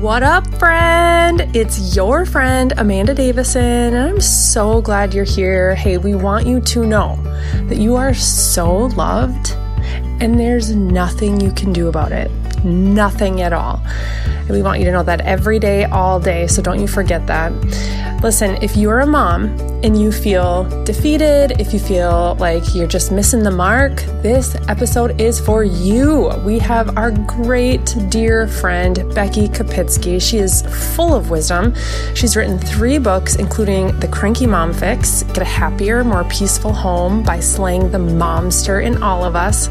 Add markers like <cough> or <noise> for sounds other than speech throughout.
What up, friend? It's your friend, Amanda Davison, and I'm so glad you're here. Hey, we want you to know that you are so loved, and there's nothing you can do about it. Nothing at all. And we want you to know that every day, all day, so don't you forget that. Listen, if you're a mom and you feel defeated, if you feel like you're just missing the mark, this episode is for you. We have our great dear friend, Becky Kopitzke. She is full of wisdom. She's written three books, including The Cranky Mom Fix Get a Happier, More Peaceful Home by Slaying the Momster in All of Us.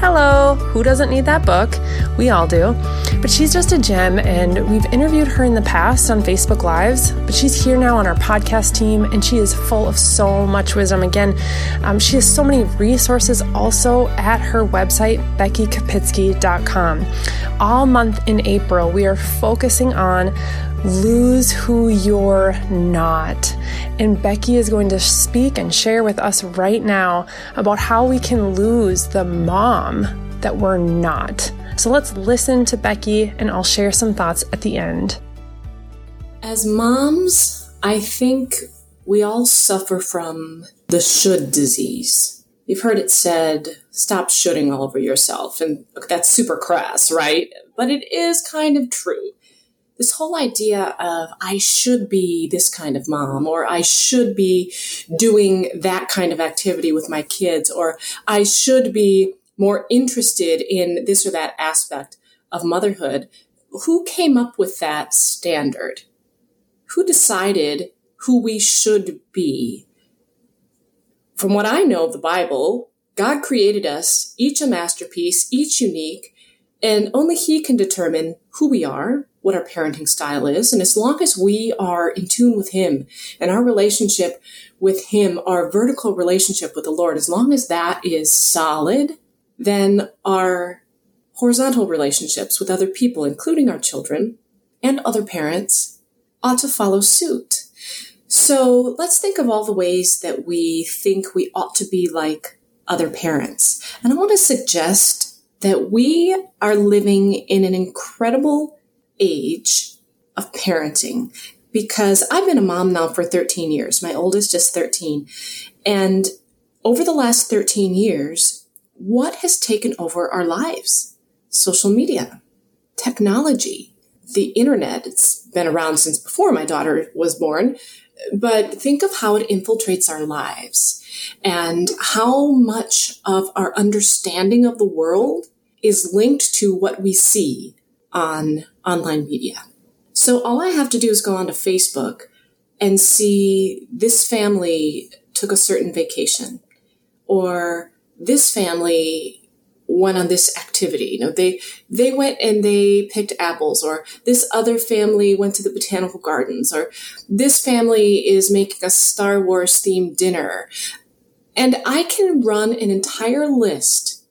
Hello, who doesn't need that book? We all do. But she's just a gem, and we've interviewed her in the past on Facebook Lives, but she's here now on our podcast team, and she is full of so much wisdom. Again, um, she has so many resources also at her website, beckykopitzke.com. All month in April, we are focusing on lose who you're not. And Becky is going to speak and share with us right now about how we can lose the mom that we're not. So let's listen to Becky, and I'll share some thoughts at the end. As moms, I think we all suffer from the should disease. You've heard it said, stop shooting all over yourself. And that's super crass, right? But it is kind of true this whole idea of I should be this kind of mom, or I should be doing that kind of activity with my kids, or I should be more interested in this or that aspect of motherhood. Who came up with that standard? Who decided who we should be? From what I know of the Bible, God created us, each a masterpiece, each unique, and only He can determine who we are, what our parenting style is. And as long as we are in tune with Him and our relationship with Him, our vertical relationship with the Lord, as long as that is solid, then our horizontal relationships with other people, including our children and other parents, ought to follow suit. So let's think of all the ways that we think we ought to be like other parents. And I want to suggest that we are living in an incredible age of parenting because I've been a mom now for 13 years. My oldest just 13. And over the last 13 years, what has taken over our lives? Social media, technology, the internet. It's been around since before my daughter was born, but think of how it infiltrates our lives and how much of our understanding of the world is linked to what we see on online media. So all I have to do is go onto Facebook and see this family took a certain vacation or this family went on this activity. You know, they, they went and they picked apples or this other family went to the botanical gardens or this family is making a Star Wars themed dinner. And I can run an entire list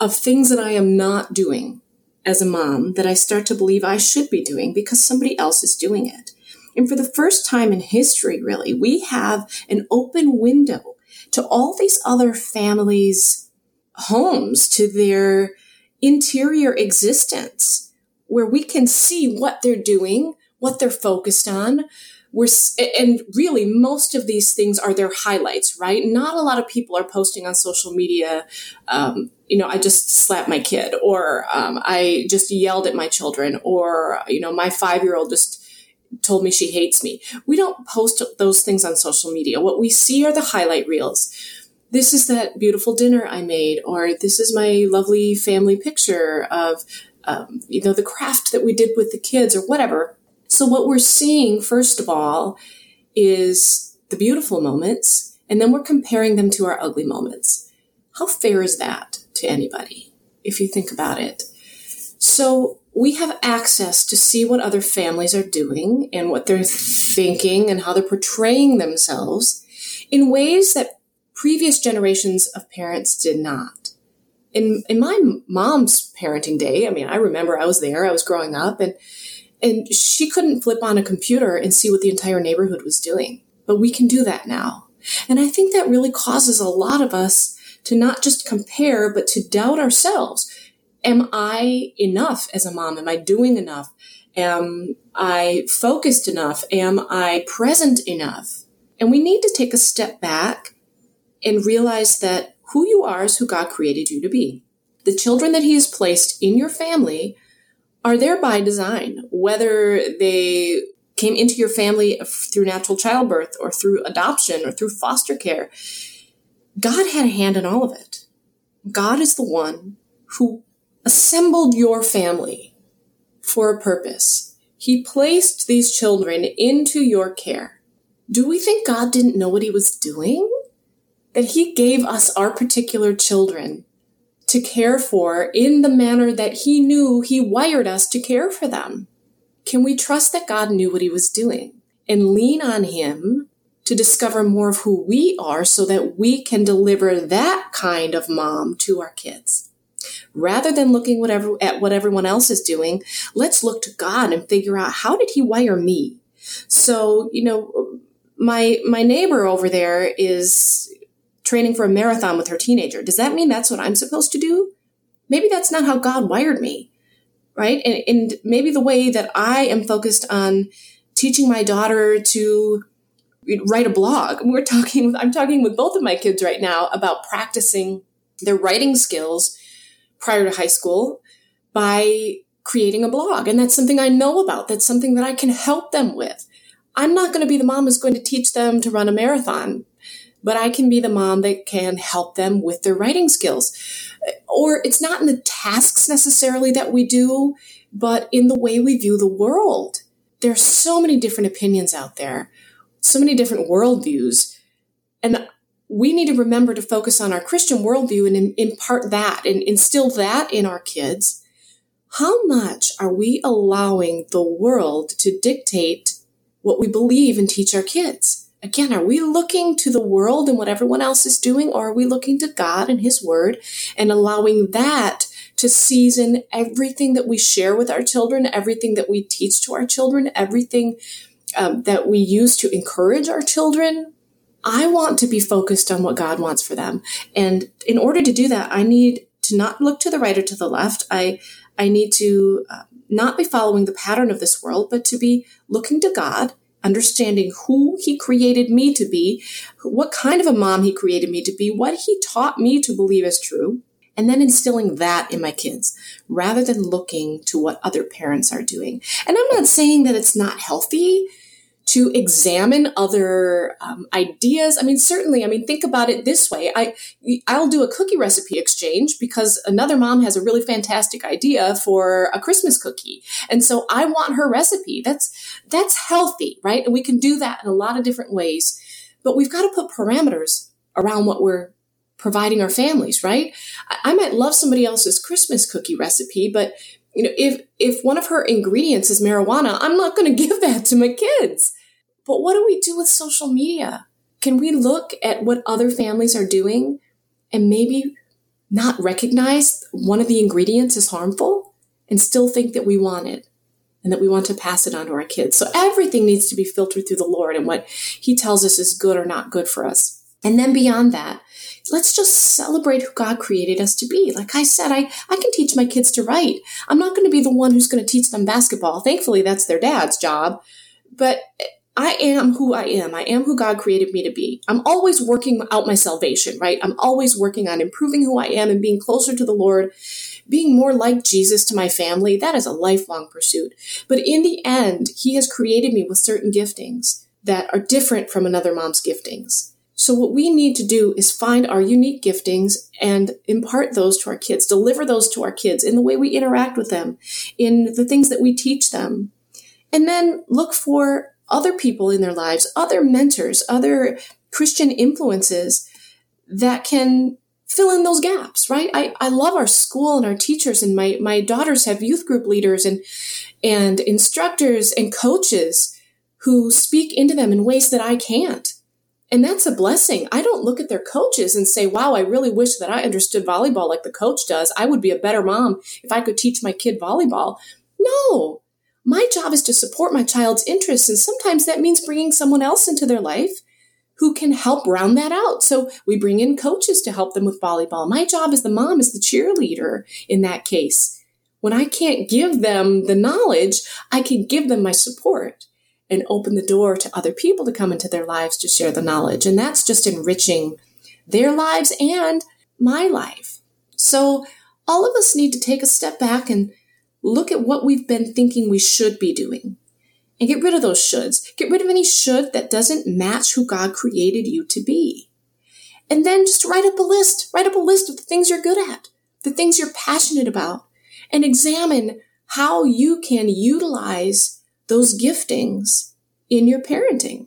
of things that I am not doing as a mom that I start to believe I should be doing because somebody else is doing it. And for the first time in history, really, we have an open window to all these other families' homes, to their interior existence, where we can see what they're doing, what they're focused on, we're and really most of these things are their highlights right? Not a lot of people are posting on social media um, you know i just slapped my kid or um, i just yelled at my children or you know my five year old just told me she hates me. We don't post those things on social media. What we see are the highlight reels. This is that beautiful dinner i made or this is my lovely family picture of um, you know the craft that we did with the kids or whatever so what we're seeing, first of all, is the beautiful moments, and then we're comparing them to our ugly moments. How fair is that to anybody, if you think about it? So we have access to see what other families are doing and what they're thinking and how they're portraying themselves in ways that previous generations of parents did not. In, in my mom's parenting day, I mean, I remember I was there, I was growing up, and and she couldn't flip on a computer and see what the entire neighborhood was doing. But we can do that now. And I think that really causes a lot of us to not just compare, but to doubt ourselves. Am I enough as a mom? Am I doing enough? Am I focused enough? Am I present enough? And we need to take a step back and realize that who you are is who God created you to be. The children that He has placed in your family are there by design, whether they came into your family through natural childbirth or through adoption or through foster care. God had a hand in all of it. God is the one who assembled your family for a purpose. He placed these children into your care. Do we think God didn't know what he was doing? That he gave us our particular children to care for in the manner that he knew he wired us to care for them. Can we trust that God knew what he was doing and lean on him to discover more of who we are so that we can deliver that kind of mom to our kids? Rather than looking whatever, at what everyone else is doing, let's look to God and figure out how did he wire me? So, you know, my, my neighbor over there is training for a marathon with her teenager. Does that mean that's what I'm supposed to do? Maybe that's not how God wired me right? And, and maybe the way that I am focused on teaching my daughter to write a blog. <laughs> We're talking, I'm talking with both of my kids right now about practicing their writing skills prior to high school by creating a blog. And that's something I know about. That's something that I can help them with. I'm not going to be the mom who's going to teach them to run a marathon, but I can be the mom that can help them with their writing skills or it's not in the tasks necessarily that we do, but in the way we view the world. There's so many different opinions out there, so many different worldviews. And we need to remember to focus on our Christian worldview and impart that and instill that in our kids. How much are we allowing the world to dictate what we believe and teach our kids? Again, are we looking to the world and what everyone else is doing, or are we looking to God and His Word and allowing that to season everything that we share with our children, everything that we teach to our children, everything um, that we use to encourage our children? I want to be focused on what God wants for them. And in order to do that, I need to not look to the right or to the left. I, I need to uh, not be following the pattern of this world, but to be looking to God understanding who he created me to be, what kind of a mom he created me to be, what he taught me to believe is true, and then instilling that in my kids rather than looking to what other parents are doing. And I'm not saying that it's not healthy to examine other um, ideas. I mean, certainly, I mean, think about it this way. I, I'll do a cookie recipe exchange because another mom has a really fantastic idea for a Christmas cookie. And so I want her recipe. That's, that's healthy, right? And we can do that in a lot of different ways, but we've got to put parameters around what we're providing our families, right? I, might love somebody else's Christmas cookie recipe, but you know, if if one of her ingredients is marijuana, I'm not going <laughs> to give that to my kids. But what do we do with social media? Can we look at what other families are doing and maybe not recognize one of the ingredients is harmful and still think that we want it and that we want to pass it on to our kids? So everything needs to be filtered through the Lord and what he tells us is good or not good for us. And then beyond that, let's just celebrate who God created us to be. Like I said, I, I can teach my kids to write. I'm not going to be the one who's going to teach them basketball. Thankfully, that's their dad's job. But I am who I am. I am who God created me to be. I'm always working out my salvation, right? I'm always working on improving who I am and being closer to the Lord, being more like Jesus to my family. That is a lifelong pursuit. But in the end, He has created me with certain giftings that are different from another mom's giftings. So what we need to do is find our unique giftings and impart those to our kids, deliver those to our kids in the way we interact with them, in the things that we teach them. And then look for other people in their lives, other mentors, other Christian influences that can fill in those gaps, right? I, I love our school and our teachers and my, my daughters have youth group leaders and, and instructors and coaches who speak into them in ways that I can't. And that's a blessing. I don't look at their coaches and say, wow, I really wish that I understood volleyball like the coach does. I would be a better mom if I could teach my kid volleyball. No, my job is to support my child's interests. And sometimes that means bringing someone else into their life who can help round that out. So we bring in coaches to help them with volleyball. My job as the mom is the cheerleader in that case. When I can't give them the knowledge, I can give them my support and open the door to other people to come into their lives to share the knowledge. And that's just enriching their lives and my life. So all of us need to take a step back and look at what we've been thinking we should be doing and get rid of those shoulds. Get rid of any should that doesn't match who God created you to be. And then just write up a list. Write up a list of the things you're good at, the things you're passionate about, and examine how you can utilize those giftings in your parenting.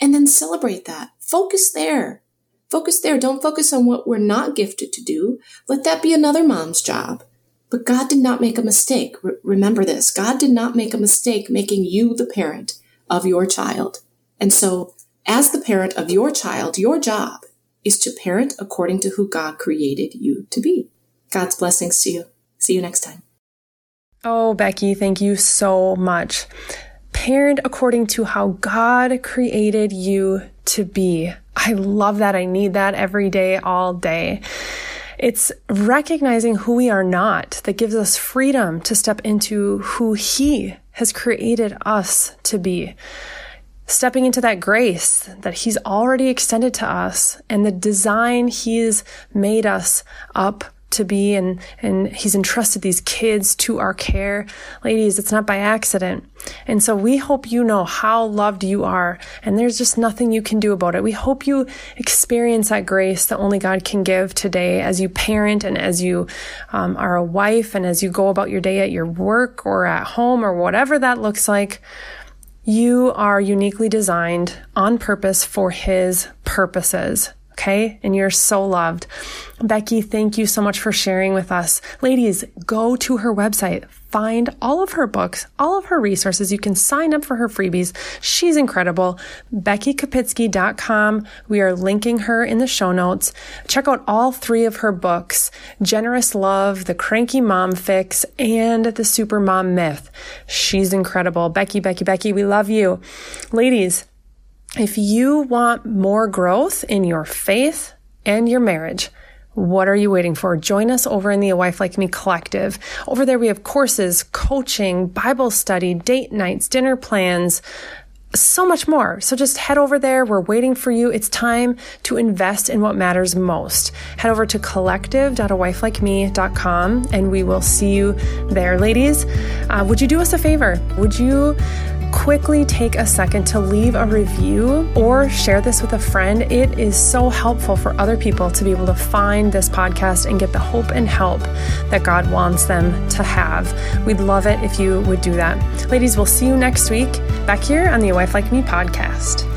And then celebrate that. Focus there. Focus there. Don't focus on what we're not gifted to do. Let that be another mom's job. But God did not make a mistake. Re- remember this. God did not make a mistake making you the parent of your child. And so, as the parent of your child, your job is to parent according to who God created you to be. God's blessings to you. See you next time. Oh, Becky, thank you so much. Parent according to how God created you to be. I love that. I need that every day, all day. It's recognizing who we are not that gives us freedom to step into who He has created us to be. Stepping into that grace that He's already extended to us and the design He's made us up to be and and he's entrusted these kids to our care ladies it's not by accident and so we hope you know how loved you are and there's just nothing you can do about it. We hope you experience that grace that only god can give today as you parent and as you um, are a wife and as you go about your day at your work or at home or whatever that looks like. You are uniquely designed on purpose for his purposes Okay. And you're so loved. Becky, thank you so much for sharing with us. Ladies, go to her website, find all of her books, all of her resources. You can sign up for her freebies. She's incredible. BeckyKopitzke.com. We are linking her in the show notes. Check out all three of her books, Generous Love, The Cranky Mom Fix, and The Super Mom Myth. She's incredible. Becky, Becky, Becky, we love you. Ladies, if you want more growth in your faith and your marriage, what are you waiting for? Join us over in the A Wife Like Me Collective. Over there, we have courses, coaching, Bible study, date nights, dinner plans, so much more. So just head over there. We're waiting for you. It's time to invest in what matters most. Head over to collective.awifelikeme.com and we will see you there. Ladies, uh, would you do us a favor? Would you quickly take a second to leave a review or share this with a friend. It is so helpful for other people to be able to find this podcast and get the hope and help that God wants them to have. We'd love it if you would do that. Ladies, we'll see you next week back here on the A Wife Like Me podcast.